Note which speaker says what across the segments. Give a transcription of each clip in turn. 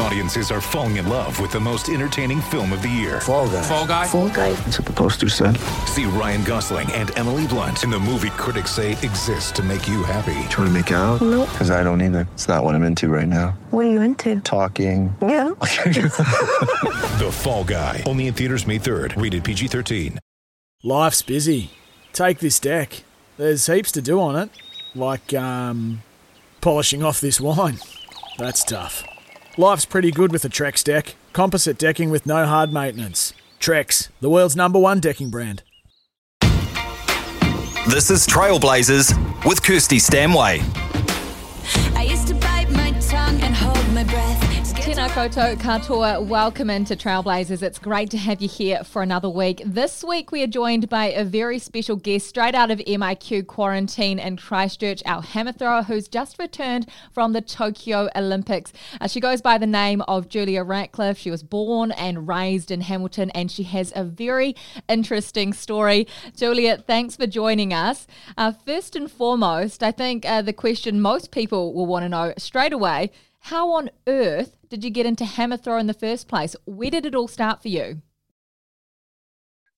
Speaker 1: Audiences are falling in love with the most entertaining film of the year.
Speaker 2: Fall guy.
Speaker 3: Fall guy.
Speaker 4: Fall guy.
Speaker 2: That's what the poster said.
Speaker 1: See Ryan Gosling and Emily Blunt in the movie critics say exists to make you happy.
Speaker 2: Trying to make it out?
Speaker 4: Nope.
Speaker 2: Because I don't either. It's not what I'm into right now.
Speaker 4: What are you into?
Speaker 2: Talking.
Speaker 4: Yeah.
Speaker 1: The Fall Guy. Only in theaters May 3rd. Rated PG-13.
Speaker 5: Life's busy. Take this deck. There's heaps to do on it, like um, polishing off this wine. That's tough. Life's pretty good with a Trex deck. Composite decking with no hard maintenance. Trex, the world's number one decking brand.
Speaker 6: This is Trailblazers with Kirsty Stanway.
Speaker 7: Tēnā koutou katoa, welcome into Trailblazers. It's great to have you here for another week. This week we are joined by a very special guest straight out of MIQ quarantine in Christchurch, our hammer thrower who's just returned from the Tokyo Olympics. Uh, she goes by the name of Julia Ratcliffe. She was born and raised in Hamilton and she has a very interesting story. Julia, thanks for joining us. Uh, first and foremost, I think uh, the question most people will want to know straight away how on earth did you get into hammer throw in the first place? Where did it all start for you?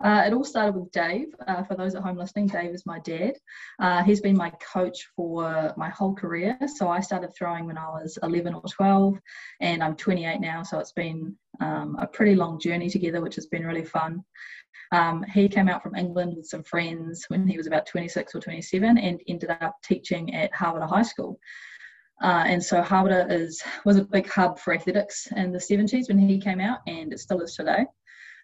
Speaker 8: Uh, it all started with Dave. Uh, for those at home listening, Dave is my dad. Uh, he's been my coach for my whole career. So I started throwing when I was 11 or 12, and I'm 28 now. So it's been um, a pretty long journey together, which has been really fun. Um, he came out from England with some friends when he was about 26 or 27 and ended up teaching at Harvard High School. Uh, and so Harvard is was a big hub for athletics in the 70s when he came out, and it still is today.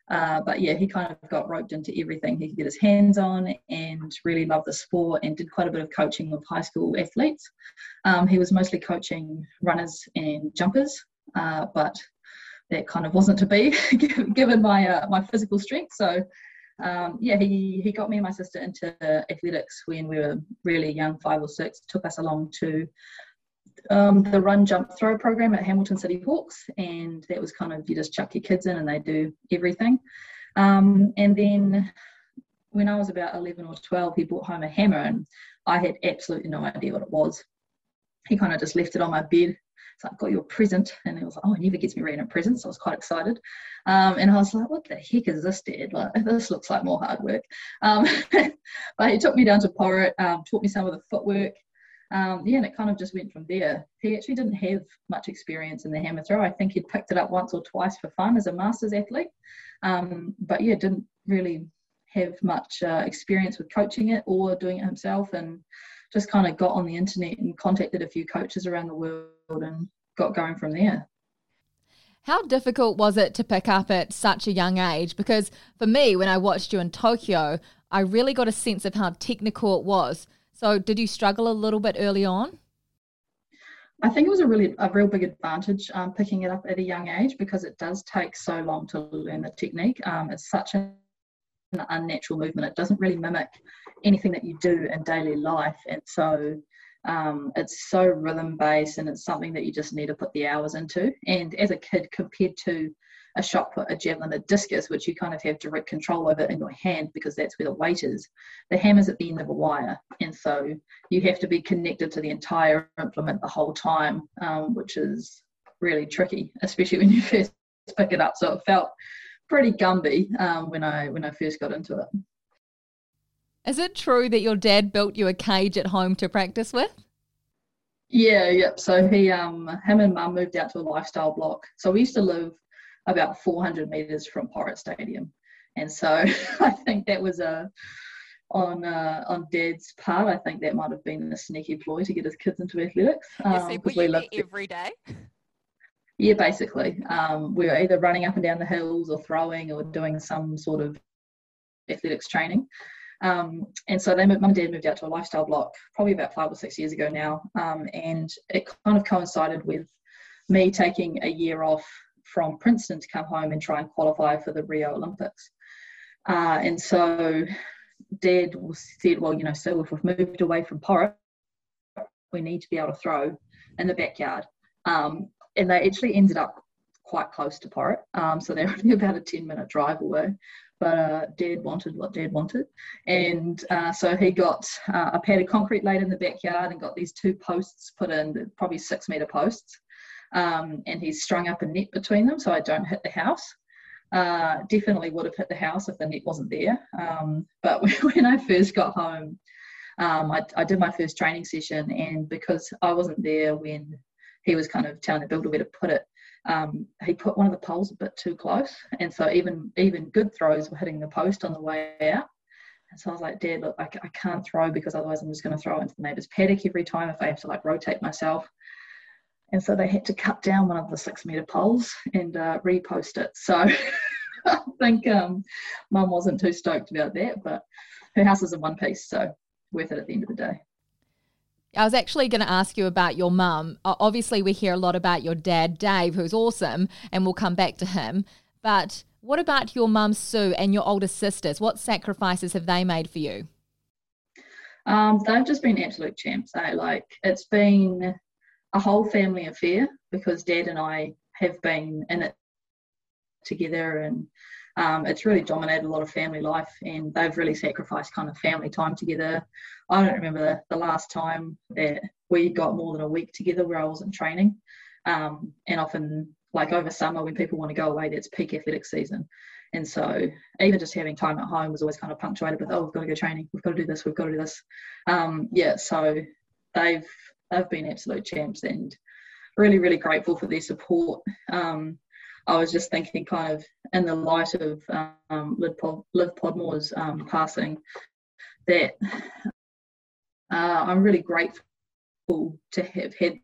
Speaker 8: Uh, but yeah, he kind of got roped into everything he could get his hands on and really loved the sport and did quite a bit of coaching with high school athletes. Um, he was mostly coaching runners and jumpers, uh, but that kind of wasn't to be given my uh, my physical strength. So um, yeah, he, he got me and my sister into athletics when we were really young, five or six. Took us along to um, the run, jump, throw program at Hamilton City Hawks, and that was kind of you just chuck your kids in and they do everything. Um, and then when I was about 11 or 12, he brought home a hammer, and I had absolutely no idea what it was. He kind of just left it on my bed. It's like, got your present. And he was like, oh, he never gets me random presents. So I was quite excited. Um, and I was like, what the heck is this, Dad? Like, this looks like more hard work. Um, but he took me down to Porritt, um, taught me some of the footwork, um, yeah, and it kind of just went from there. He actually didn't have much experience in the hammer throw. I think he'd picked it up once or twice for fun as a masters athlete, um, but yeah, didn't really have much uh, experience with coaching it or doing it himself, and just kind of got on the internet and contacted a few coaches around the world and got going from there.
Speaker 7: How difficult was it to pick up at such a young age? Because for me, when I watched you in Tokyo, I really got a sense of how technical it was. So, did you struggle a little bit early on?
Speaker 8: I think it was a really a real big advantage um, picking it up at a young age because it does take so long to learn the technique. Um, it's such an unnatural movement. It doesn't really mimic anything that you do in daily life, and so um, it's so rhythm based, and it's something that you just need to put the hours into. And as a kid, compared to a shot put, a javelin, a discus, which you kind of have direct control over in your hand because that's where the weight is. The hammer's at the end of a wire, and so you have to be connected to the entire implement the whole time, um, which is really tricky, especially when you first pick it up. So it felt pretty Gumby um, when I when I first got into it.
Speaker 7: Is it true that your dad built you a cage at home to practice with?
Speaker 8: Yeah, yep. So he, um, him and mum moved out to a lifestyle block. So we used to live about 400 meters from Porritt Stadium, and so I think that was a on uh, on Dad's part. I think that might have been a sneaky ploy to get his kids into athletics.
Speaker 9: Um,
Speaker 8: Um,
Speaker 9: were
Speaker 8: we
Speaker 9: there every day?
Speaker 8: yeah, basically. Um, we were either running up and down the hills or throwing or doing some sort of athletics training. Um, and so they, mum and dad moved out to a lifestyle block probably about five or six years ago now. Um, and it kind of coincided with me taking a year off from Princeton to come home and try and qualify for the Rio Olympics. Uh, and so dad said, well, you know, so if we've moved away from Porritt, we need to be able to throw in the backyard. Um, and they actually ended up quite close to Porritt. Um, so they're only about a 10 minute drive away. but uh, Dad wanted what Dad wanted, and uh, so he got uh, a pad of concrete laid in the backyard and got these two posts put in, probably six meter posts, um, and he's strung up a net between them so I don't hit the house. Uh, definitely would have hit the house if the net wasn't there. Um, but when I first got home, um, I, I, did my first training session, and because I wasn't there when he was kind of telling the builder where to put it, um, he put one of the poles a bit too close, and so even even good throws were hitting the post on the way out. And so I was like, Dad, look, I, I can't throw because otherwise I'm just going to throw into the neighbour's paddock every time if I have to like rotate myself. And so they had to cut down one of the six metre poles and uh, repost it. So I think um, mum wasn't too stoked about that, but her house is in one piece, so worth it at the end of the day.
Speaker 7: I was actually going to ask you about your mum. Obviously, we hear a lot about your dad, Dave, who's awesome, and we'll come back to him. But what about your mum, Sue, and your older sisters? What sacrifices have they made for you?
Speaker 8: Um, they've just been absolute champs. Eh? Like it's been a whole family affair because Dad and I have been in it together, and um, it's really dominated a lot of family life. And they've really sacrificed kind of family time together. I don't remember the last time that we got more than a week together where I wasn't training. Um, and often, like over summer, when people want to go away, that's peak athletic season. And so, even just having time at home was always kind of punctuated with, "Oh, we've got to go training. We've got to do this. We've got to do this." Um, yeah, so they've they've been absolute champs, and really, really grateful for their support. Um, I was just thinking, kind of in the light of um, Liv, Pod, Liv Podmore's um, passing, that uh, I'm really grateful to have had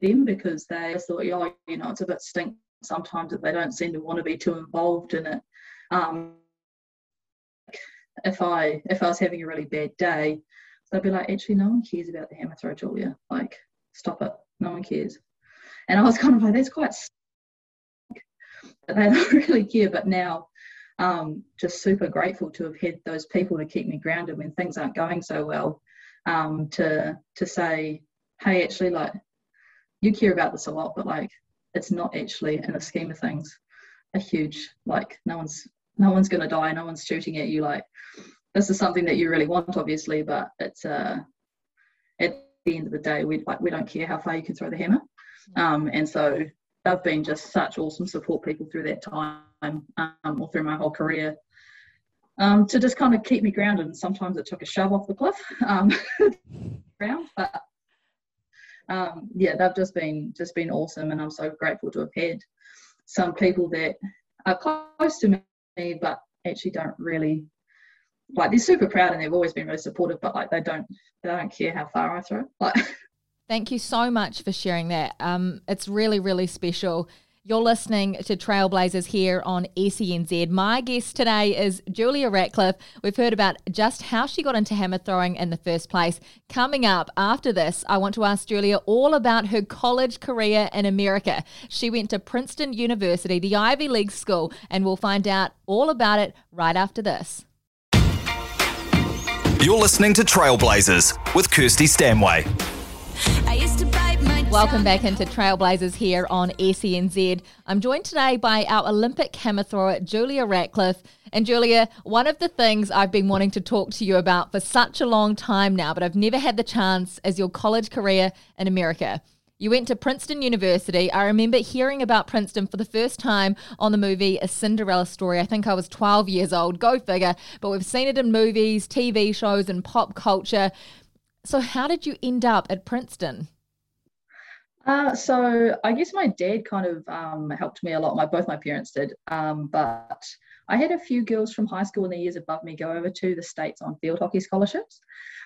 Speaker 8: them because they thought, yeah, you know, it's a bit stink sometimes that they don't seem to want to be too involved in it. Um, if I if I was having a really bad day, they'd be like, actually, no one cares about the hammer throw, Julia. Like, stop it. No one cares. And I was kind of like, that's quite. But they don't really care. But now um, just super grateful to have had those people to keep me grounded when things aren't going so well. Um, to to say, hey, actually, like you care about this a lot, but like it's not actually in the scheme of things a huge like no one's no one's gonna die, no one's shooting at you. Like this is something that you really want, obviously, but it's uh at the end of the day, we like we don't care how far you can throw the hammer. Um, and so they've been just such awesome support people through that time um, or through my whole career um, to just kind of keep me grounded. And sometimes it took a shove off the cliff um, but um, yeah, they've just been just been awesome, and I'm so grateful to have had some people that are close to me, but actually don't really like. They're super proud, and they've always been really supportive, but like they don't they don't care how far I throw. Like.
Speaker 7: Thank you so much for sharing that. Um, it's really, really special. You're listening to Trailblazers here on SENZ. My guest today is Julia Ratcliffe. We've heard about just how she got into hammer throwing in the first place. Coming up after this, I want to ask Julia all about her college career in America. She went to Princeton University, the Ivy League school, and we'll find out all about it right after this.
Speaker 6: You're listening to Trailblazers with Kirsty Stanway.
Speaker 7: Welcome back into Trailblazers here on SENZ. I'm joined today by our Olympic hammer thrower, Julia Ratcliffe. And Julia, one of the things I've been wanting to talk to you about for such a long time now, but I've never had the chance, is your college career in America. You went to Princeton University. I remember hearing about Princeton for the first time on the movie A Cinderella Story. I think I was 12 years old, go figure. But we've seen it in movies, TV shows, and pop culture. So, how did you end up at Princeton?
Speaker 8: Uh, so I guess my dad kind of um, helped me a lot. My both my parents did, um, but I had a few girls from high school in the years above me go over to the states on field hockey scholarships,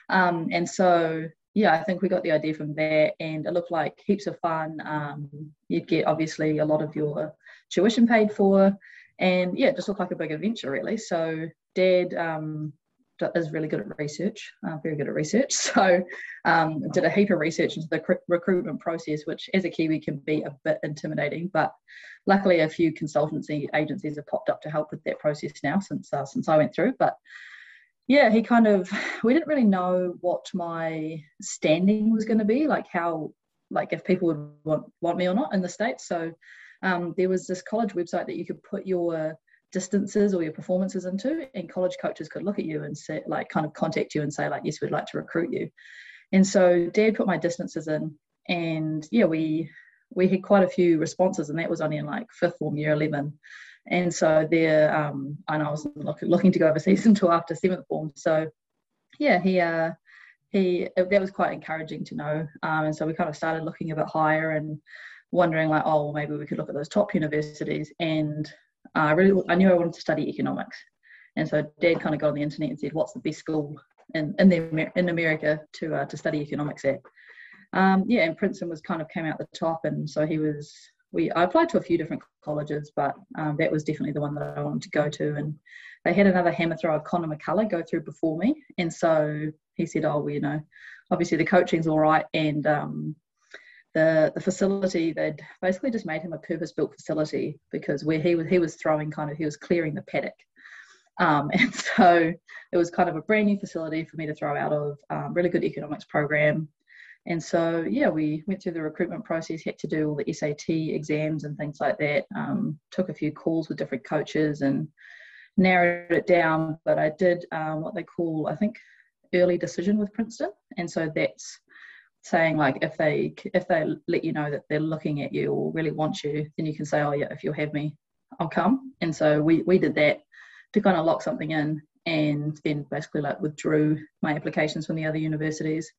Speaker 8: um, and so yeah, I think we got the idea from there, and it looked like heaps of fun. Um, you'd get obviously a lot of your tuition paid for, and yeah, it just looked like a big adventure really. So dad um, is really good at research, uh, very good at research. So um, did a heap of research into the cr- recruitment process, which as a Kiwi can be a bit intimidating. But luckily, a few consultancy agencies have popped up to help with that process now since uh, since I went through. But yeah, he kind of we didn't really know what my standing was going to be, like how like if people would want, want me or not in the states. So um, there was this college website that you could put your distances or your performances into and college coaches could look at you and say like kind of contact you and say like yes we'd like to recruit you and so dad put my distances in and yeah we we had quite a few responses and that was only in like fifth form year 11 and so there um and i was look, looking to go overseas until after seventh form so yeah he uh he that was quite encouraging to know. Um, and so we kind of started looking a bit higher and wondering like oh well, maybe we could look at those top universities. And uh, I really I knew I wanted to study economics. And so dad kind of got on the internet and said what's the best school in in, the, in America to uh, to study economics at? Um, yeah and Princeton was kind of came out the top. And so he was we I applied to a few different colleges but um, that was definitely the one that I wanted to go to and they had another hammer thrower Conor McCullough go through before me and so he said oh well you know obviously the coaching's all right and um, the the facility they'd basically just made him a purpose built facility because where he was he was throwing kind of he was clearing the paddock. Um, and so it was kind of a brand new facility for me to throw out of um, really good economics program and so yeah we went through the recruitment process had to do all the sat exams and things like that um, took a few calls with different coaches and narrowed it down. But i did um, what they call i think early decision with princeton. And so that's saying like if they if they let you know that they're looking at you or really want you then you can say oh yeah if you'll have me i'll come. And so we we did that to kind of lock something in and then basically like withdrew my applications from the other universities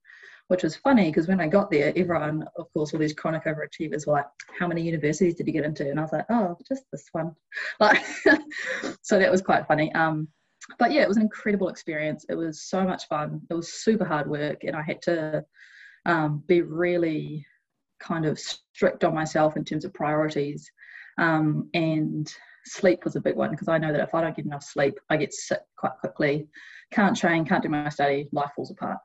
Speaker 8: which was funny because when i got there everyone of course all these chronic overachievers were like how many universities did you get into and i was like oh just this one like so that was quite funny um but yeah it was an incredible experience it was so much fun it was super hard work and i had to um, be really kind of strict on myself in terms of priorities. Um, and sleep was a big one because I know that if I don't get enough sleep, I get sick quite quickly. Can't train, can't do my study, life falls apart.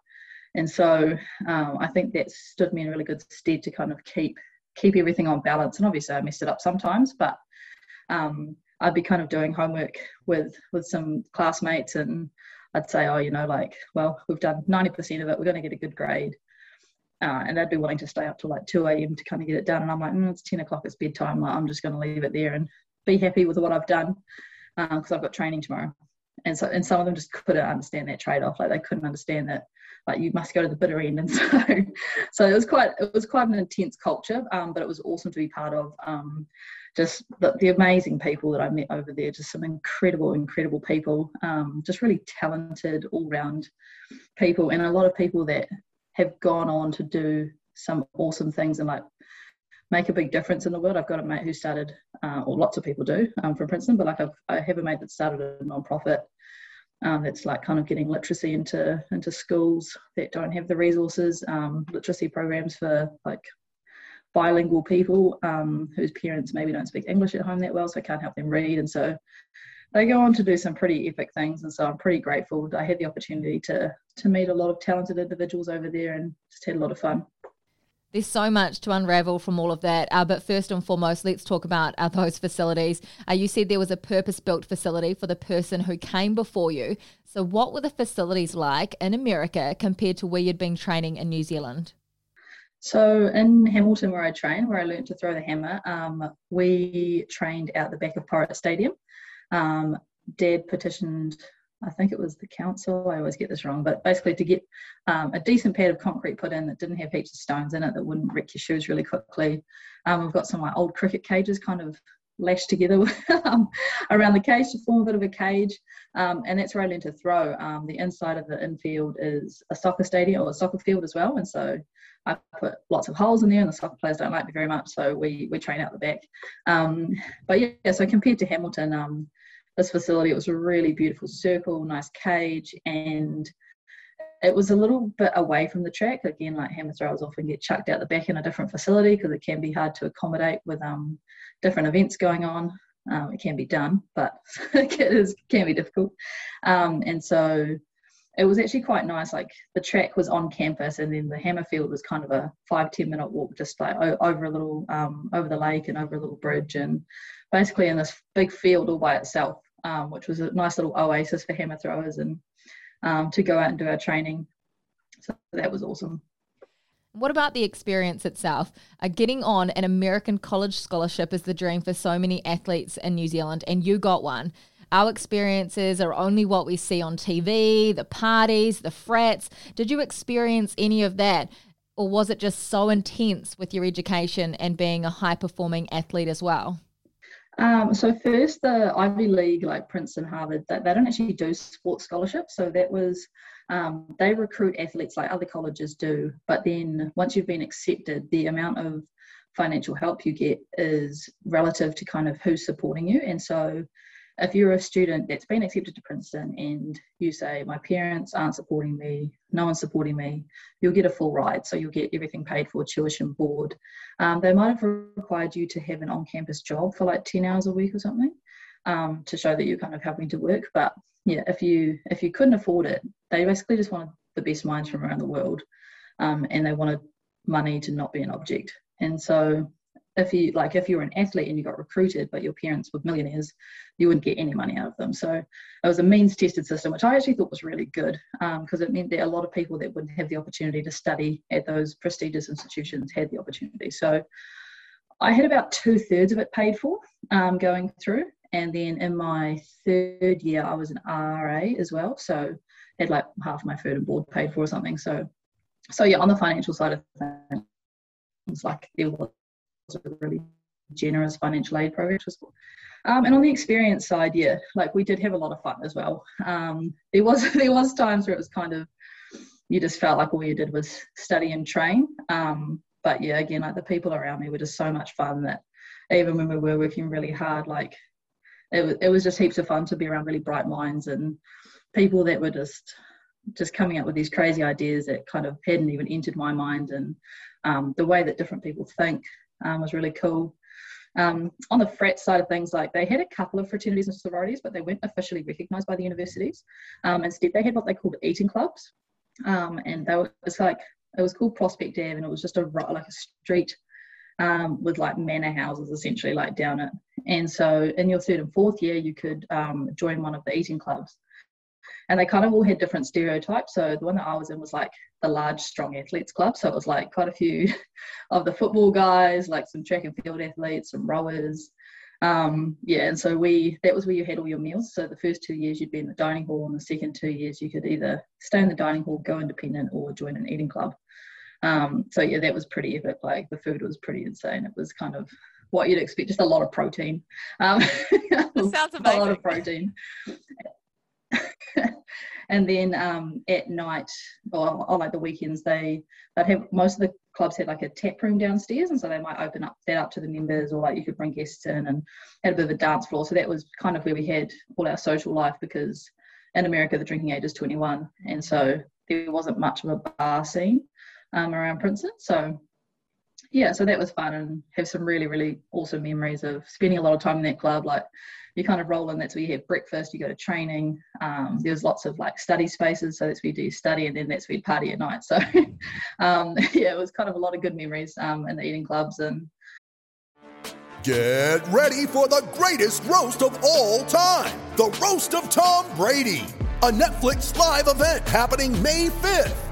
Speaker 8: And so um, I think that stood me in really good stead to kind of keep keep everything on balance. And obviously I messed it up sometimes, but um, I'd be kind of doing homework with with some classmates and I'd say, oh, you know, like, well, we've done 90% of it, we're going to get a good grade uh, and they'd be willing to stay up till like 2 a.m. to kind of get it done. And I'm like, mm, it's 10 o'clock, it's bedtime. Like, I'm just going to leave it there and be happy with what I've done because uh, I've got training tomorrow. And so, and some of them just couldn't understand that trade-off. Like they couldn't understand that, like you must go to the bitter end. And so, so it was quite, it was quite an intense culture, um, but it was awesome to be part of. Um, just the, the, amazing people that I met over there, just some incredible, incredible people, um, just really talented all round people, and a lot of people that have gone on to do some awesome things and like make a big difference in the world. I've got a mate who started, uh, or lots of people do um, from Princeton, but like I've, I have a mate that started a nonprofit um, that's like kind of getting literacy into into schools that don't have the resources, um, literacy programs for like bilingual people um, whose parents maybe don't speak English at home that well, so can't help them read, and so they go on to do some pretty epic things and so i'm pretty grateful i had the opportunity to to meet a lot of talented individuals over there and just had a lot of fun
Speaker 7: there's so much to unravel from all of that. Uh, but first and foremost, let's talk about uh, those facilities. Uh, you said there was a purpose built facility for the person who came before you. So, what were the facilities like in America compared to where you'd been training in New Zealand?
Speaker 8: So, in Hamilton, where I trained, where I learned to throw the hammer, um, we trained out the back of Porritt Stadium um, Dad petitioned, I think it was the council, I always get this wrong, but basically to get um, a decent pad of concrete put in that didn't have heaps of stones in it that wouldn't wreck your shoes really quickly. Um, we've got some old cricket cages kind of lashed together um, around the cage to form a bit of a cage. Um, and that's where I learned to throw. Um, the inside of the infield is a soccer stadium or a soccer field as well. And so I put lots of holes in there, and the soccer players don't like me very much. So we, we train out the back. But yeah, so compared to Hamilton, this facility. It was a really beautiful circle, nice cage, and it was a little bit away from the track. Again, like hammer throwers often get chucked out the back in a different facility because it can be hard to accommodate with um, different events going on. Um, it can be done, but it is, can be difficult. Um, and so it was actually quite nice. Like the track was on campus, and then the hammer field was kind of a five ten minute walk, just like over a little um, over the lake and over a little bridge, and basically in this big field all by itself, um, which was a nice little oasis for hammer throwers and um, to go out and do our training. So that was awesome.
Speaker 7: What about the experience itself? Uh, getting on an American college scholarship is the dream for so many athletes in New Zealand, and you got one. Our experiences are only what we see on TV, the parties, the frats. Did you experience any of that? Or was it just so intense with your education and being a high performing athlete as well?
Speaker 8: Um, so first, the Ivy League, like Princeton, Harvard, they, they don't actually do sports scholarships. So that was um, they recruit athletes like other colleges do. But then once you've been accepted, the amount of financial help you get is relative to kind of who's supporting you. And so if you're a student that's been accepted to Princeton and you say, My parents aren't supporting me, no one's supporting me, you'll get a full ride. So you'll get everything paid for, tuition, board. Um, they might have required you to have an on campus job for like 10 hours a week or something um, to show that you're kind of helping to work. But yeah, if you if you couldn't afford it, they basically just wanted the best minds from around the world, um, and they wanted money to not be an object. And so if you like if you were an athlete and you got recruited but your parents were millionaires you wouldn't get any money out of them. So it was a means tested system which i actually thought was really good because um, it meant that a lot of people that wouldn't have the opportunity to study at those prestigious institutions had the opportunity. So i had about two-thirds of it paid for um, going through. And then in my third year i was an ra as well. So had like half my food and board paid for or something. So so yeah on the financial side of things like there was a really generous financial aid program. Um, and on the experience side, yeah, like we did have a lot of fun as well. Um, there was there was times where it was kind of you just felt like all you did was study and train. Um, but yeah, again, like the people around me were just so much fun that even when we were working really hard, like it was, it was just heaps of fun to be around really bright minds and people that were just just coming up with these crazy ideas that kind of hadn't even entered my mind and um, the way that different people think um, was really cool. Um, on the frat side of things, like they had a couple of fraternities and sororities, but they weren't officially recognised by the universities. Um, instead, they had what they called eating clubs, um, and they were like it was called Prospect Ave, and it was just a like a street um, with like manor houses essentially like down it. And so in your third and fourth year, you could um, join one of the eating clubs and they kind of all had different stereotypes. So the one that I was in was like the large, strong athletes club. So it was like quite a few of the football guys, like some track and field athletes, some rowers. Um, yeah, and so we that was where you had all your meals. So the first two years you'd be in the dining hall, and the second two years you could either stay in the dining hall, go independent, or join an eating club. Um, so yeah, that was pretty epic. Like the food was pretty insane. It was kind of what you'd expect, just a lot of protein. Um,
Speaker 7: sounds amazing.
Speaker 8: A lot of protein. and then um, at night or on like the weekends, they they'd have most of the clubs had like a tap room downstairs, and so they might open up that up to the members, or like you could bring guests in and had a bit of a dance floor. So that was kind of where we had all our social life because in America the drinking age is 21, and so there wasn't much of a bar scene um, around Princeton. So yeah, so that was fun and have some really really awesome memories of spending a lot of time in that club, like you kind of roll in. That's where you have breakfast. You go to training. Um, there's lots of like study spaces, so that's where you do study, and then that's where you party at night. So um, yeah, it was kind of a lot of good memories um, in the eating clubs and.
Speaker 3: Get ready for the greatest roast of all time the Roast of Tom Brady, a Netflix live event happening May 5th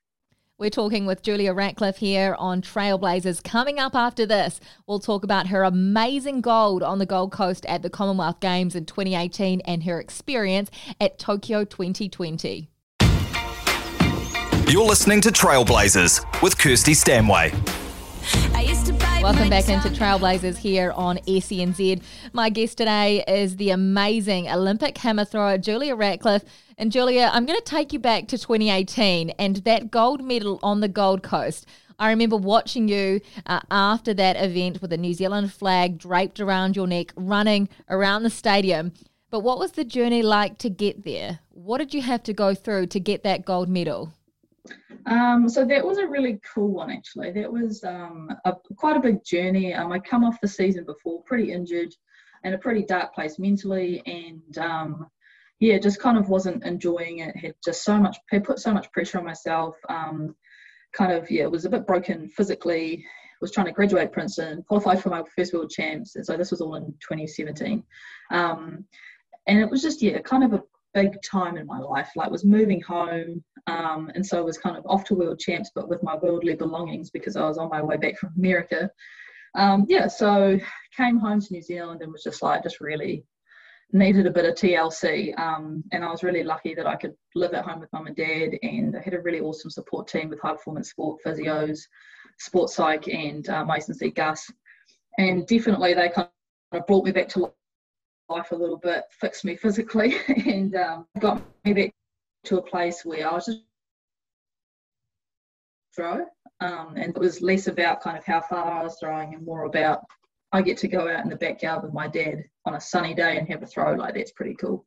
Speaker 7: We're talking with Julia Ratcliffe here on Trailblazers. Coming up after this, we'll talk about her amazing gold on the Gold Coast at the Commonwealth Games in 2018 and her experience at Tokyo 2020.
Speaker 6: You're listening to Trailblazers with Kirsty Stanway.
Speaker 7: Welcome back into Trailblazers here on SENZ. My guest today is the amazing Olympic hammer thrower Julia Ratcliffe. And Julia, I'm going to take you back to 2018 and that gold medal on the Gold Coast. I remember watching you uh, after that event with a New Zealand flag draped around your neck, running around the stadium. But what was the journey like to get there? What did you have to go through to get that gold medal?
Speaker 8: Um, so that was a really cool one, actually. That was um, a, quite a big journey. Um, I come off the season before, pretty injured. in a pretty dark place mentally, and um, yeah, just kind of wasn't enjoying it. Had just so much, put so much pressure on myself. Um, kind of yeah, was a bit broken physically. Was trying to graduate Princeton, qualified for my first world champs, and so this was all in 2017. Um, and it was just yeah, kind of a big time in my life. Like was moving home, um, and so I was kind of off to world champs, but with my worldly belongings because I was on my way back from America. Um, yeah, so came home to New Zealand and was just like just really needed a bit of TLC. Um, and I was really lucky that I could live at home with mum and dad, and I had a really awesome support team with high performance sport physios, sports psych, and uh, Mason C. Gus. And definitely they kind of brought me back to life a little bit, fixed me physically, and um, got me back to a place where I was just throw. Um, and it was less about kind of how far I was throwing and more about I get to go out in the backyard with my dad on a sunny day and have a throw. Like that's pretty cool.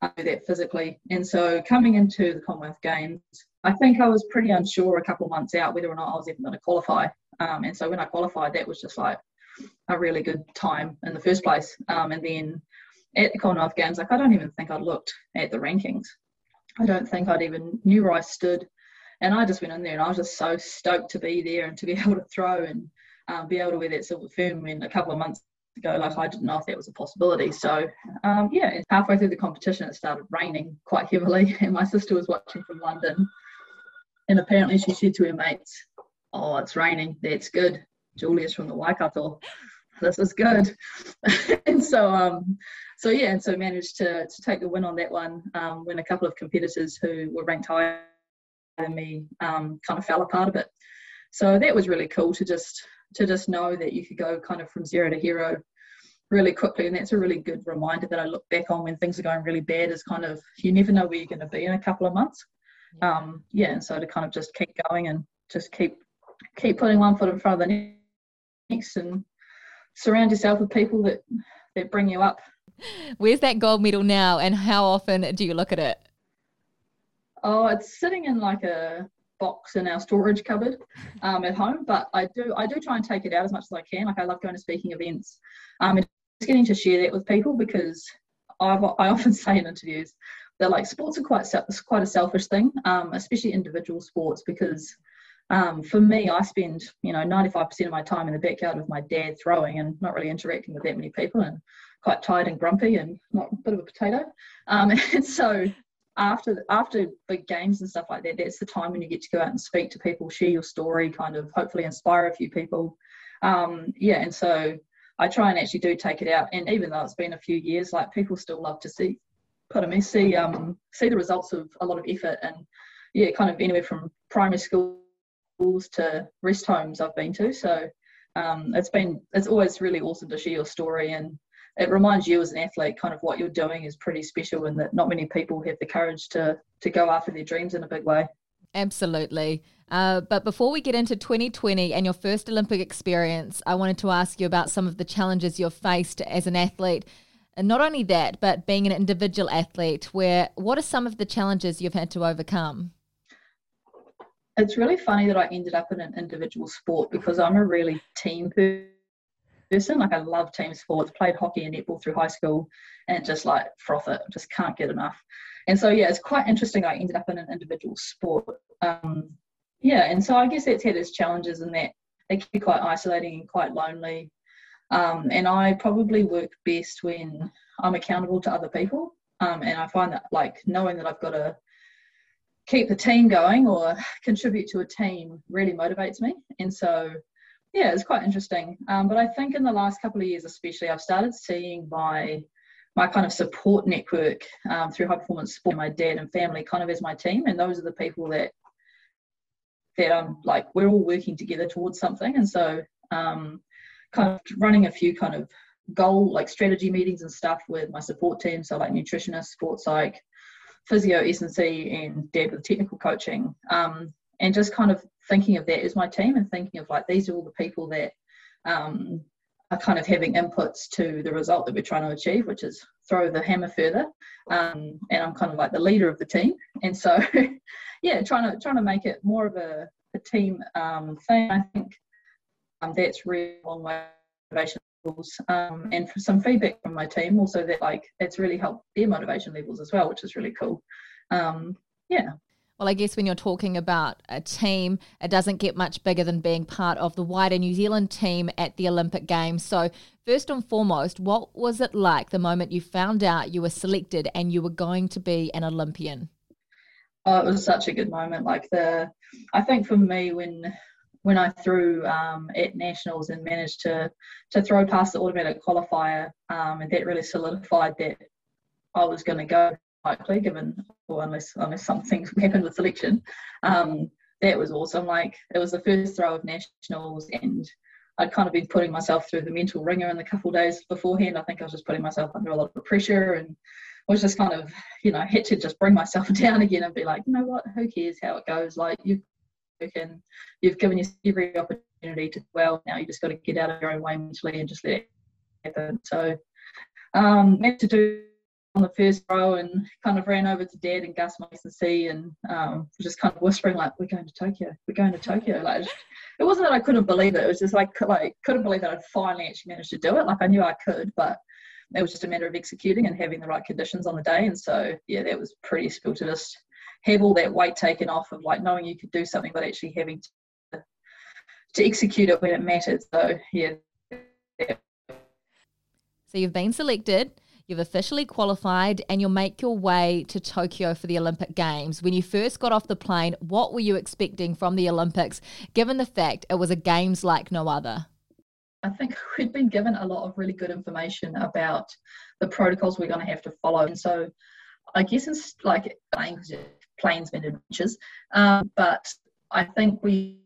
Speaker 8: I do that physically. And so coming into the Commonwealth Games, I think I was pretty unsure a couple months out whether or not I was even going to qualify. Um, and so when I qualified, that was just like a really good time in the first place. Um, and then at the Commonwealth Games, like I don't even think I'd looked at the rankings. I don't think I'd even knew where I stood. And I just went in there and I was just so stoked to be there and to be able to throw and um, be able to wear that silver fern when a couple of months ago, like I didn't know if that was a possibility. So um, yeah, halfway through the competition, it started raining quite heavily, and my sister was watching from London, and apparently she said to her mates, "Oh, it's raining. That's good." Julia's from the Waikato. This is good. and so um, so yeah, and so managed to to take the win on that one um, when a couple of competitors who were ranked higher than me um, kind of fell apart a bit. So that was really cool to just to just know that you could go kind of from zero to hero really quickly and that's a really good reminder that i look back on when things are going really bad is kind of you never know where you're going to be in a couple of months yeah. um yeah and so to kind of just keep going and just keep keep putting one foot in front of the next and surround yourself with people that that bring you up
Speaker 7: where's that gold medal now and how often do you look at it
Speaker 8: oh it's sitting in like a box in our storage cupboard um, at home. But I do I do try and take it out as much as I can. Like I love going to speaking events um, and just getting to share that with people because I've, I often say in interviews that like sports are quite self quite a selfish thing, um, especially individual sports because. Um, for me, I spend you know 95% of my time in the backyard with my dad throwing and not really interacting with that many people and quite tired and grumpy and not a bit of a potato. Um, and so after after big games and stuff like that, that's the time when you get to go out and speak to people, share your story, kind of hopefully inspire a few people. Um, yeah, and so I try and actually do take it out. And even though it's been a few years, like people still love to see, pardon me, see um, see the results of a lot of effort and yeah, kind of anywhere from primary schools to rest homes I've been to. So um, it's been it's always really awesome to share your story and it reminds you as an athlete kind of what you're doing is pretty special and that not many people have the courage to to go after their dreams in a big way.
Speaker 7: Absolutely. Uh, but before we get into 2020 and your first olympic experience i wanted to ask you about some of the challenges you've faced as an athlete. And not only that but being an individual athlete where what are some of the challenges you've had to overcome
Speaker 8: it's really funny that i ended up in an individual sport because i'm a really team person. Like I love team sports, played hockey and netball through high school and just like froth it, just can't get enough. And so, yeah, it's quite interesting. I ended up in an individual sport. Um, yeah, and so I guess that's had its challenges in that it can be quite isolating and quite lonely. Um, and I probably work best when I'm accountable to other people. Um, and I find that like knowing that I've got to keep the team going or contribute to a team really motivates me. And so yeah, it's quite interesting. Um, but I think in the last couple of years, especially, I've started seeing my my kind of support network um, through high performance sport, my dad and family, kind of as my team, and those are the people that that I'm like we're all working together towards something, and so um, kind of running a few kind of goal like strategy meetings and stuff with my support team, so like nutritionist, sports psych, physio, S&C, and dad with technical coaching, um, and just kind of thinking of that as my team and thinking of like these are all the people that um, are kind of having inputs to the result that we're trying to achieve, which is throw the hammer further. Um, and I'm kind of like the leader of the team, and so yeah, trying to trying to make it more of a, a team um, thing. I think um, that's really long way motivation um, and for some feedback from my team also that like it's really helped their motivation levels as well, which is really cool. Um, yeah.
Speaker 7: Well, I guess when you're talking about a team, it doesn't get much bigger than being part of the wider New Zealand team at the Olympic Games. So, first and foremost, what was it like the moment you found out you were selected and you were going to be an Olympian?
Speaker 8: Oh, it was such a good moment. Like the, I think for me when when I threw um, at nationals and managed to to throw past the automatic qualifier, um, and that really solidified that I was going to go likely, given or unless unless something happened with selection. Um, that was awesome. Like it was the first throw of nationals, and I'd kind of been putting myself through the mental ringer in the couple days beforehand. I think I was just putting myself under a lot of pressure and was just kind of, you know, had to just bring myself down again and be like, you know what, who cares how it goes? Like you can, you've given yourself every opportunity to well. Now you just got to get out of your own way mentally and just let it happen. So um, meant to do on the first row and kind of ran over to Dad and Gus Mason C and um, just kind of whispering like, "We're going to Tokyo. We're going to Tokyo." Like, it wasn't that I couldn't believe it. It was just like, like couldn't believe that I'd finally actually managed to do it. Like I knew I could, but it was just a matter of executing and having the right conditions on the day. And so yeah, that was pretty special to just have all that weight taken off of like knowing you could do something, but actually having to to execute it when it mattered. So yeah.
Speaker 7: So you've been selected You've officially qualified and you'll make your way to Tokyo for the Olympic Games. When you first got off the plane, what were you expecting from the Olympics, given the fact it was a Games like no other?
Speaker 8: I think we'd been given a lot of really good information about the protocols we're going to have to follow. And so I guess it's like and adventures. Um, but I think we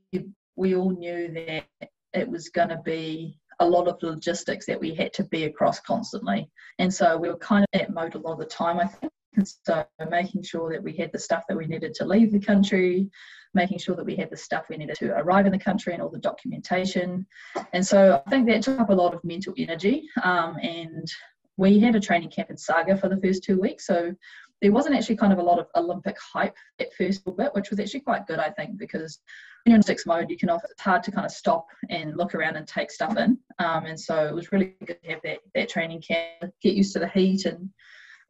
Speaker 8: we all knew that it was going to be a lot of logistics that we had to be across constantly. And so we were kind of at mode a lot of the time, I think. And so making sure that we had the stuff that we needed to leave the country, making sure that we had the stuff we needed to arrive in the country and all the documentation. And so I think that took up a lot of mental energy. Um, and we had a training camp in Saga for the first two weeks. So there wasn't actually kind of a lot of Olympic hype at first bit, which was actually quite good, I think, because when you're in six mode, you can often, it's hard to kind of stop and look around and take stuff in. Um, and so it was really good to have that, that training camp, get used to the heat and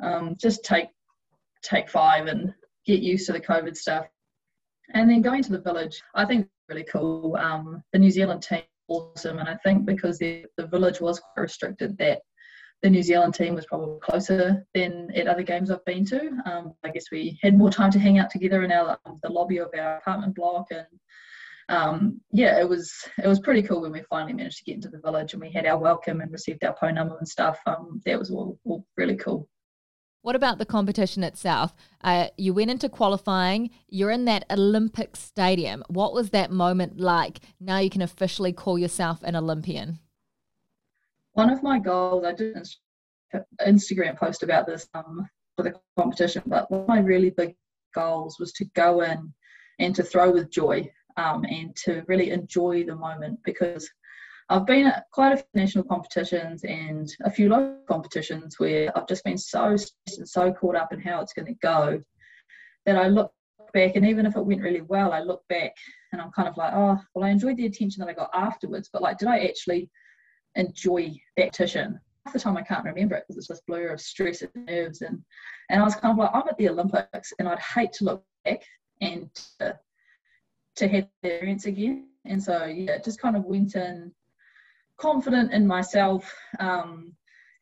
Speaker 8: um, just take take five and get used to the COVID stuff. And then going to the village, I think really cool. Um, the New Zealand team awesome, and I think because the, the village was quite restricted, that the New Zealand team was probably closer than at other games I've been to. Um, I guess we had more time to hang out together in our the lobby of our apartment block, and um, yeah, it was it was pretty cool when we finally managed to get into the village and we had our welcome and received our phone number and stuff. Um, that was all, all really cool.
Speaker 7: What about the competition itself? Uh, you went into qualifying, you're in that Olympic stadium. What was that moment like? Now you can officially call yourself an Olympian
Speaker 8: one of my goals, I did an Instagram post about this um, for the competition, but one of my really big goals was to go in and to throw with joy um, and to really enjoy the moment because I've been at quite a few national competitions and a few local competitions where I've just been so stressed and so caught up in how it's going to go that I look back and even if it went really well, I look back and I'm kind of like, oh, well, I enjoyed the attention that I got afterwards, but like, did I actually enjoy that competition. Half the time I can't remember it because it's this blur of stress and nerves and and I was kind of like I'm at the Olympics and I'd hate to look back and to, to have the experience again. And so yeah, just kind of went in confident in myself. Um,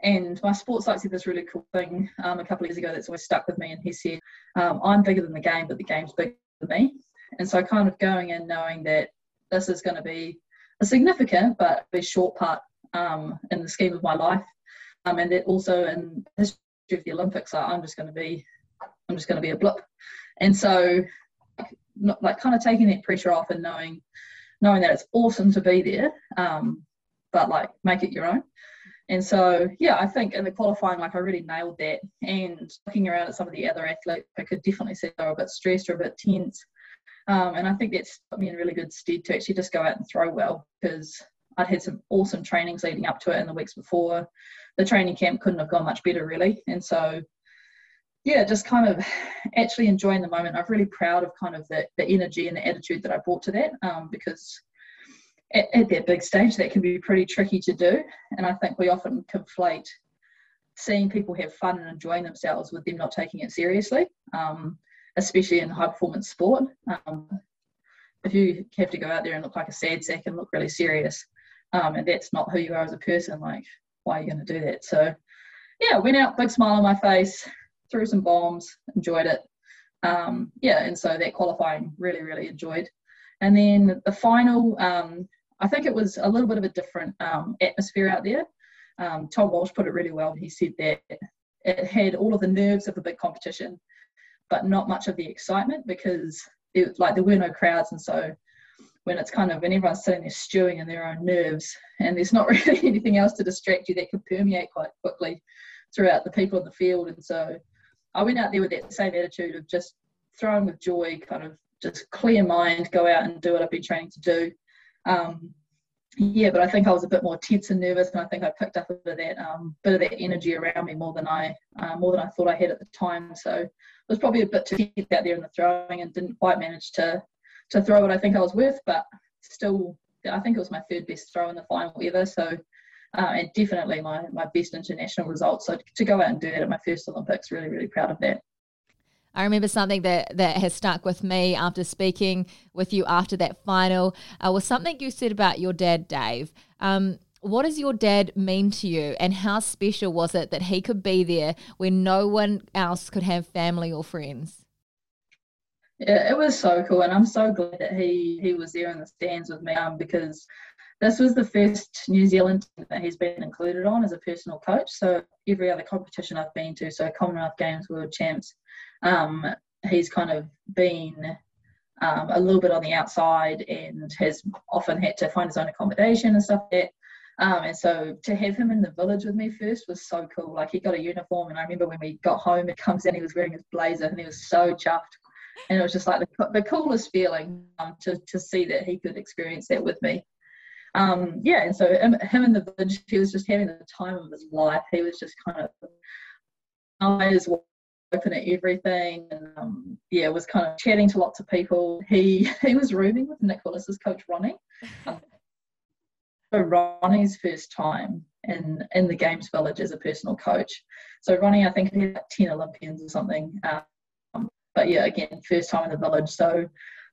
Speaker 8: and my sports psych said this really cool thing um, a couple of years ago that's always stuck with me. And he said, um, I'm bigger than the game, but the game's bigger than me. And so kind of going in knowing that this is going to be a significant but a short part um, in the scheme of my life. Um, and that also in history of the Olympics, I'm just going to be, I'm just going to be a blip. And so, not, like kind of taking that pressure off and knowing, knowing that it's awesome to be there, um, but like make it your own. And so, yeah, I think in the qualifying, like I really nailed that. And looking around at some of the other athletes, I could definitely see they were a bit stressed or a bit tense. Um, and I think that's put me in really good stead to actually just go out and throw well because I'd had some awesome trainings leading up to it in the weeks before. The training camp couldn't have gone much better, really. And so, yeah, just kind of actually enjoying the moment. I'm really proud of kind of the, the energy and the attitude that I brought to that um, because at, at that big stage, that can be pretty tricky to do. And I think we often conflate seeing people have fun and enjoying themselves with them not taking it seriously, um, especially in high performance sport. Um, if you have to go out there and look like a sad sack and look really serious, um, and that's not who you are as a person, like, why are you going to do that? So, yeah, went out, big smile on my face, threw some bombs, enjoyed it. Um, yeah, and so that qualifying really, really enjoyed. And then the final, um, I think it was a little bit of a different um, atmosphere out there. Um, Tom Walsh put it really well. He said that it had all of the nerves of a big competition, but not much of the excitement because it, like there were no crowds, and so when it's kind of when everyone's sitting there stewing in their own nerves, and there's not really anything else to distract you that can permeate quite quickly throughout the people in the field, and so I went out there with that same attitude of just throwing with joy, kind of just clear mind, go out and do what I've been training to do. Um, yeah, but I think I was a bit more tense and nervous, and I think I picked up a bit of that um, bit of that energy around me more than I uh, more than I thought I had at the time. So it was probably a bit too tense out there in the throwing, and didn't quite manage to to throw what I think I was worth. But still, I think it was my third best throw in the final ever. So uh, and definitely my my best international result. So to go out and do that at my first Olympics, really really proud of that.
Speaker 7: I remember something that, that has stuck with me after speaking with you after that final uh, was something you said about your dad, Dave. Um, what does your dad mean to you, and how special was it that he could be there when no one else could have family or friends?
Speaker 8: Yeah, it was so cool, and I'm so glad that he he was there in the stands with me um, because this was the first New Zealand that he's been included on as a personal coach. So every other competition I've been to, so Commonwealth Games, World Champs, um, he's kind of been um, a little bit on the outside and has often had to find his own accommodation and stuff like that. Um, and so to have him in the village with me first was so cool. Like he got a uniform, and I remember when we got home, it comes in, he was wearing his blazer, and he was so chuffed. And it was just like the, the coolest feeling um, to to see that he could experience that with me. Um, yeah, and so him, him in the village, he was just having the time of his life. He was just kind of eyes open at everything and um, yeah was kind of chatting to lots of people he he was rooming with nick willis's coach ronnie um, for ronnie's first time in in the games village as a personal coach so ronnie i think he had 10 olympians or something um, but yeah again first time in the village so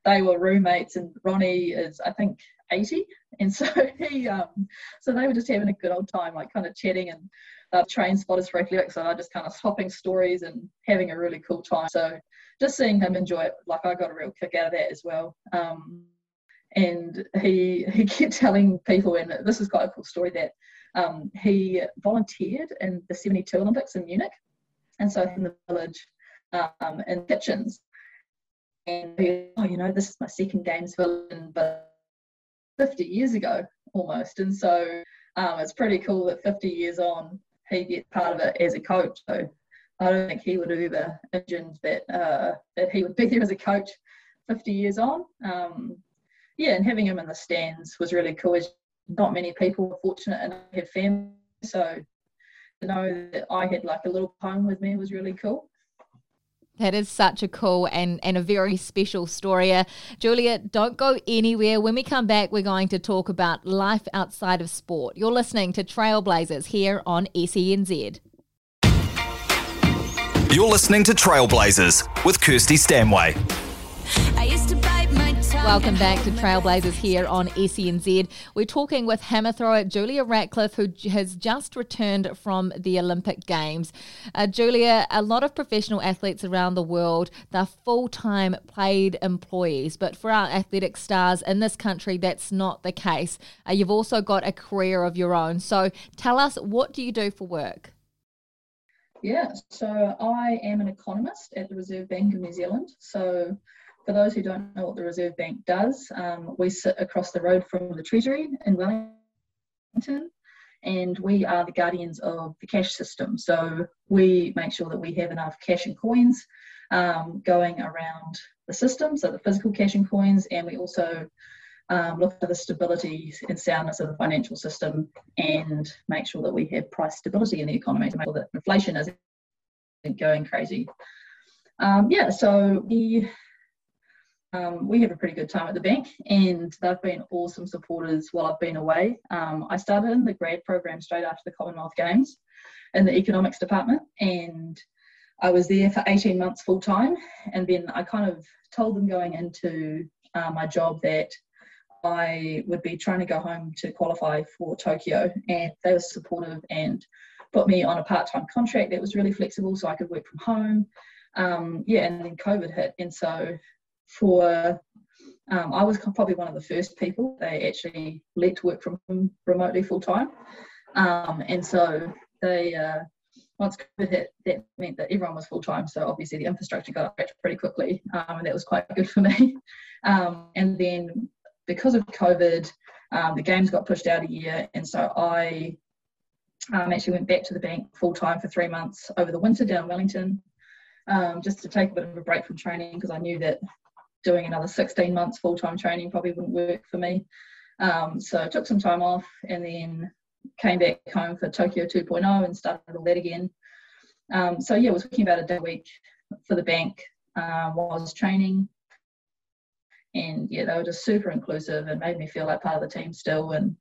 Speaker 8: they were roommates and ronnie is i think 80 and so he um so they were just having a good old time like kind of chatting and uh, train spotters for athletics, so I just kind of swapping stories and having a really cool time. So just seeing him enjoy it, like I got a real kick out of that as well. Um, and he he kept telling people, and this is quite a cool story that um, he volunteered in the 72 Olympics in Munich, and so in the village um, in kitchens. And oh, you know, this is my second games village, but 50 years ago almost. And so um, it's pretty cool that 50 years on, he gets part of it as a coach. So I don't think he would have ever imagined that uh, that he would be there as a coach 50 years on. Um, yeah, and having him in the stands was really cool. As not many people were fortunate to have family, so to know that I had like a little home with me was really cool.
Speaker 7: That is such a cool and, and a very special story. Uh, Julia, don't go anywhere. When we come back, we're going to talk about life outside of sport. You're listening to Trailblazers here on SENZ.
Speaker 6: You're listening to Trailblazers with Kirsty Stanway.
Speaker 7: Welcome back to Trailblazers here on SENZ. We're talking with hammer thrower Julia Ratcliffe, who has just returned from the Olympic Games. Uh, Julia, a lot of professional athletes around the world, they're full time paid employees, but for our athletic stars in this country, that's not the case. Uh, you've also got a career of your own. So tell us, what do you do for work?
Speaker 8: Yeah, so I am an economist at the Reserve Bank of New Zealand. So for those who don't know what the Reserve Bank does, um, we sit across the road from the Treasury in Wellington and we are the guardians of the cash system. So we make sure that we have enough cash and coins um, going around the system, so the physical cash and coins, and we also um, look at the stability and soundness of the financial system and make sure that we have price stability in the economy to make sure that inflation isn't going crazy. Um, yeah, so we um, we have a pretty good time at the bank, and they've been awesome supporters while I've been away. Um, I started in the grad program straight after the Commonwealth Games in the economics department, and I was there for 18 months full time. And then I kind of told them going into uh, my job that I would be trying to go home to qualify for Tokyo, and they were supportive and put me on a part-time contract that was really flexible, so I could work from home. Um, yeah, and then COVID hit, and so for um, I was probably one of the first people they actually let work from remotely full time, um, and so they uh, once COVID hit, that meant that everyone was full time. So obviously the infrastructure got up pretty quickly, um, and that was quite good for me. Um, and then because of COVID, um, the games got pushed out a year, and so I um, actually went back to the bank full time for three months over the winter down in Wellington, just to take a bit of a break from training because I knew that doing another 16 months full time training probably wouldn't work for me. Um, so I took some time off and then came back home for Tokyo 2.0 and started all that again. Um, so yeah, I was working about a day a week for the bank uh, while I was training. And yeah, they were just super inclusive and made me feel like part of the team still. And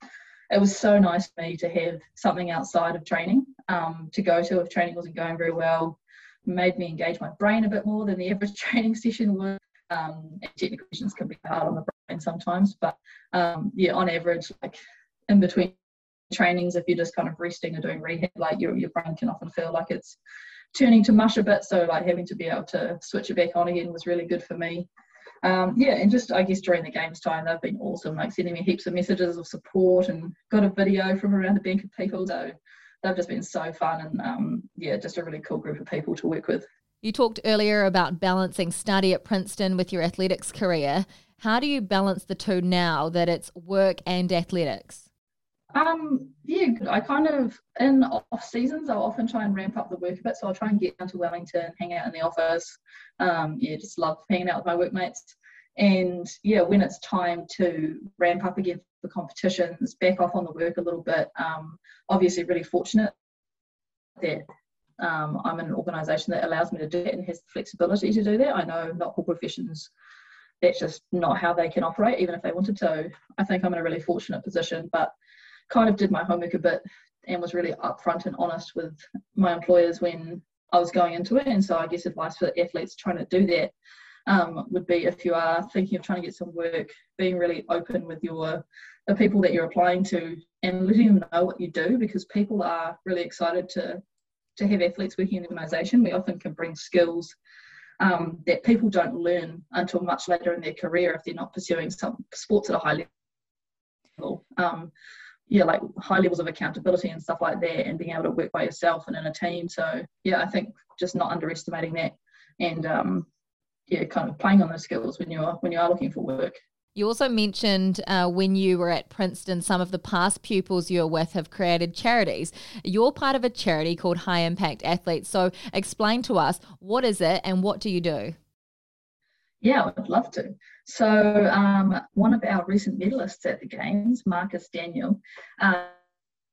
Speaker 8: it was so nice for me to have something outside of training um, to go to if training wasn't going very well. Made me engage my brain a bit more than the average training session would. Um, technical questions can be hard on the brain sometimes, but um, yeah, on average, like in between trainings, if you're just kind of resting or doing rehab, like your your brain can often feel like it's turning to mush a bit. So like having to be able to switch it back on again was really good for me. Um, yeah, and just I guess during the games time, they've been awesome, like sending me heaps of messages of support and got a video from around the bank of people. So they've just been so fun and um, yeah, just a really cool group of people to work with.
Speaker 7: You talked earlier about balancing study at Princeton with your athletics career. How do you balance the two now that it's work and athletics?
Speaker 8: Um, yeah, I kind of in off seasons I'll often try and ramp up the work a bit. So I'll try and get down to Wellington, hang out in the office. Um, yeah, just love hanging out with my workmates. And yeah, when it's time to ramp up again for competitions, back off on the work a little bit. Um, obviously, really fortunate that um, I'm an organisation that allows me to do it and has the flexibility to do that. I know not all professions, that's just not how they can operate, even if they wanted to. I think I'm in a really fortunate position, but kind of did my homework a bit and was really upfront and honest with my employers when I was going into it. And so I guess advice for athletes trying to do that um, would be if you are thinking of trying to get some work, being really open with your the people that you're applying to and letting them know what you do because people are really excited to to have athletes working in the organisation. We often can bring skills um, that people don't learn until much later in their career if they're not pursuing some sports at a high level. Um, yeah, like high levels of accountability and stuff like that, and being able to work by yourself and in a team. So yeah, I think just not underestimating that, and um, yeah, kind of playing on those skills when you're when you are looking for work.
Speaker 7: You also mentioned uh, when you were at Princeton, some of the past pupils you're with have created charities. You're part of a charity called High Impact Athletes. So explain to us what is it and what do you do?
Speaker 8: Yeah, I'd love to. So, um, one of our recent medalists at the Games, Marcus Daniell,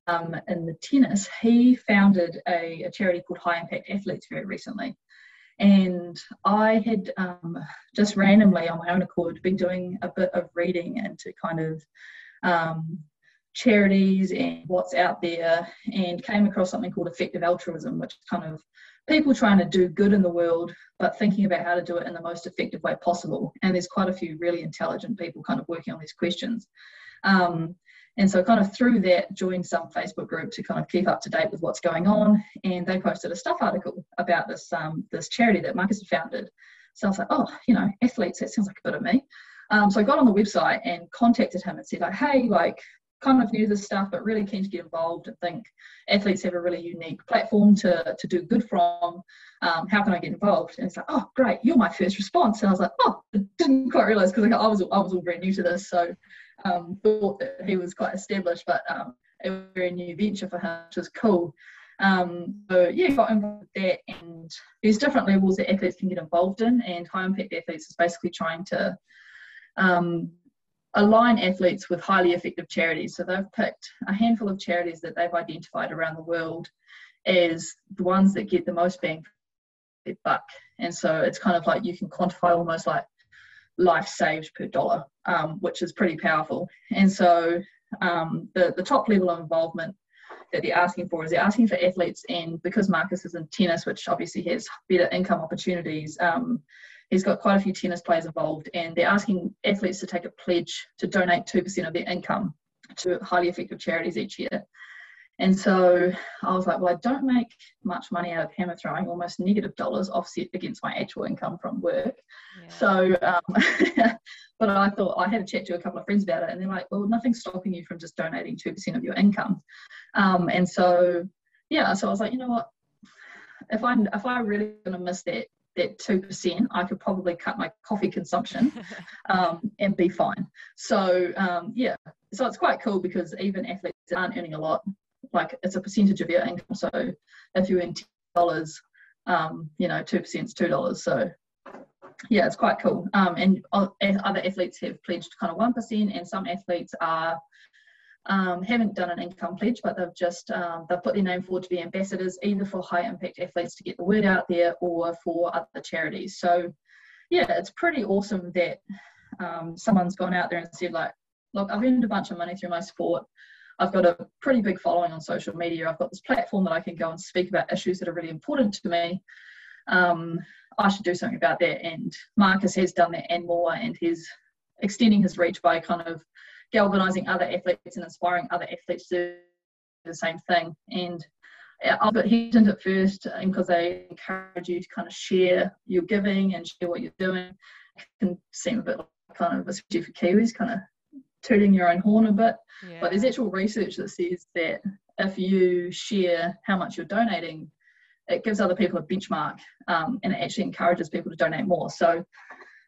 Speaker 8: um, in the tennis, he founded a, a, charity called High Impact Athletes very recently. And I had um, just randomly, on my own accord, been doing a bit of reading into kind of um, charities and what's out there, and came across something called effective altruism, which kind of people trying to do good in the world, but thinking about how to do it in the most effective way possible. And there's quite a few really intelligent people kind of working on these questions. Um, and so, kind of through that, joined some Facebook group to kind of keep up to date with what's going on. And they posted a stuff article about this um, this charity that Marcus had founded. So I was like, oh, you know, athletes, that sounds like a bit of me. Um, so I got on the website and contacted him and said, like, hey, like, kind of knew this stuff, but really keen to get involved and think athletes have a really unique platform to, to do good from. Um, how can I get involved? And it's like, oh, great, you're my first response. And I was like, oh, I didn't quite realize because I was I was all very new to this, so um, thought that he was quite established, but um, a very new venture for him, which was cool. Um, so yeah, got involved with that, and there's different levels that athletes can get involved in, and high impact athletes is basically trying to um, align athletes with highly effective charities. So they've picked a handful of charities that they've identified around the world as the ones that get the most bang for their buck. And so it's kind of like you can quantify almost like life saved per dollar, um, which is pretty powerful. And so um, the, the top level of involvement that they're asking for is they're asking for athletes, and because Marcus is in tennis, which obviously has better income opportunities, um, he's got quite a few tennis players involved, and they're asking athletes to take a pledge to donate 2% of their income to highly effective charities each year. And so I was like, well, I don't make much money out of hammer throwing, almost negative dollars offset against my actual income from work. Yeah. So, um, but I thought I had a chat to a couple of friends about it, and they're like, well, nothing's stopping you from just donating 2% of your income. Um, and so, yeah, so I was like, you know what? If I'm if I really to miss that that two percent, I could probably cut my coffee consumption um, and be fine. So um, yeah, so it's quite cool because even athletes aren't earning a lot like it's a percentage of your income. So if you earn ten dollars, um, you know, two percent is two dollars. So yeah, it's quite cool. Um, and other athletes have pledged kind of one percent, and some athletes are um, haven't done an income pledge, but they've just um, they've put their name forward to be ambassadors, either for high impact athletes to get the word out there, or for other charities. So yeah, it's pretty awesome that um, someone's gone out there and said like, look, I've earned a bunch of money through my sport. I've got a pretty big following on social media. I've got this platform that I can go and speak about issues that are really important to me. Um, I should do something about that. And Marcus has done that and more, and he's extending his reach by kind of galvanizing other athletes and inspiring other athletes to do the same thing. And I'll got hesitant at first because they encourage you to kind of share your giving and share what you're doing. It can seem a bit like kind of, especially for Kiwis, kind of tooting your own horn a bit. Yeah. But there's actual research that says that if you share how much you're donating, it gives other people a benchmark um, and it actually encourages people to donate more. So,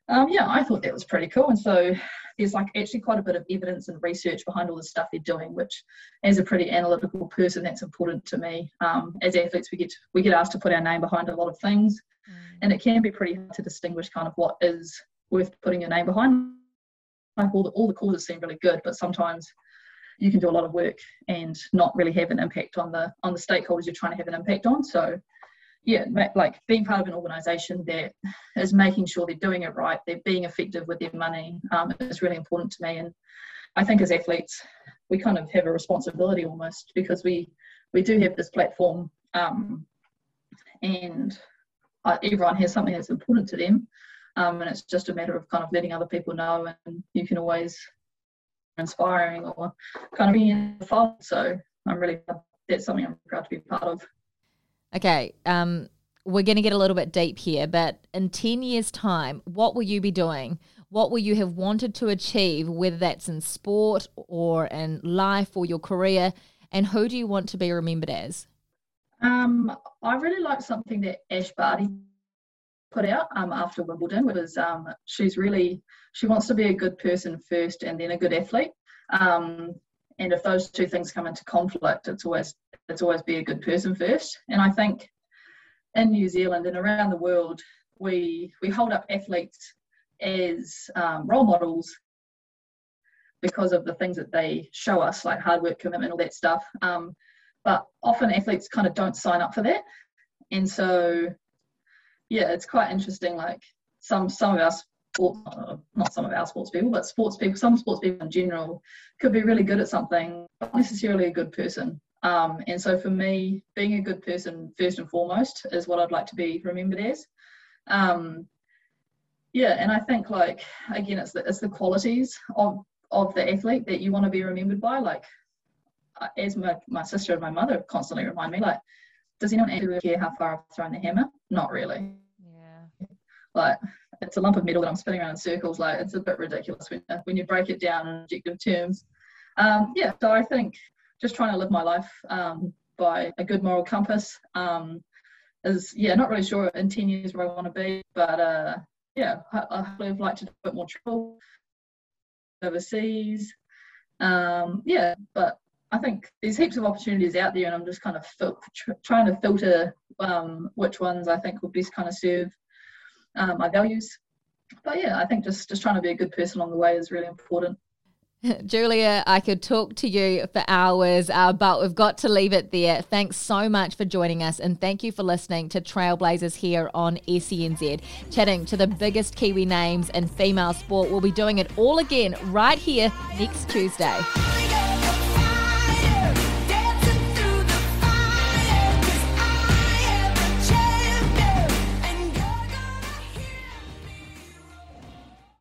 Speaker 8: um, yeah, I thought that was pretty cool. And so there's like actually quite a bit of evidence and research behind all the stuff they're doing, which as a pretty analytical person, that's important to me. Um, as athletes, we get we get asked to put our name behind a lot of things, mm. and it can be pretty hard to distinguish kind of what is worth putting your name behind like all the, all the causes seem really good, but sometimes you can do a lot of work and not really have an impact on the on the stakeholders you're trying to have an impact on. So yeah, like being part of an organisation that is making sure they're doing it right, they're being effective with their money um, is really important to me. And I think as athletes, we kind of have a responsibility almost because we we do have this platform um, and uh, everyone has something that's important to them um, and it's just a matter of kind of letting other people know and you can always inspiring or kind of being involved so i'm really that's something i'm proud to be part of.
Speaker 7: Okay um, we're going to get a little bit deep here but in 10 years time what will you be doing? What will you have wanted to achieve whether that's in sport or in life or your career and who do you want to be remembered as?
Speaker 8: Um, I really like something that Ash Barty put out um, after Wimbledon was um, she's really she wants to be a good person first and then a good athlete. Um, and if those two things come into conflict, it's always it's always be a good person first. And I think in New Zealand and around the world, we we hold up athletes as um, role models because of the things that they show us, like hard work, commitment, all that stuff. Um, but often athletes kind of don't sign up for that, and so yeah, it's quite interesting. Like some some of our sports, uh, not some of our sports people, but sports people, some sports people in general could be really good at something, but not necessarily a good person. Um, and so for me, being a good person first and foremost is what I'd like to be remembered as. Um, yeah, and I think like again, it's the it's the qualities of of the athlete that you want to be remembered by. Like uh, as my, my sister and my mother constantly remind me, like does anyone actually care how far I've thrown the hammer? Not really.
Speaker 7: Yeah.
Speaker 8: Like it's a lump of metal that I'm spinning around in circles. Like it's a bit ridiculous when when you break it down in objective terms. Um, yeah. So I think just trying to live my life um, by a good moral compass um, is yeah. Not really sure in ten years where I want to be, but uh, yeah, I, I'd like to do a bit more travel overseas. Um, yeah, but I think there's heaps of opportunities out there, and I'm just kind of fil- tr- trying to filter um, which ones I think will best kind of serve um, my values. But yeah, I think just just trying to be a good person along the way is really important.
Speaker 7: Julia, I could talk to you for hours, uh, but we've got to leave it there. Thanks so much for joining us, and thank you for listening to Trailblazers here on SENZ, chatting to the biggest Kiwi names in female sport. We'll be doing it all again right here next Tuesday.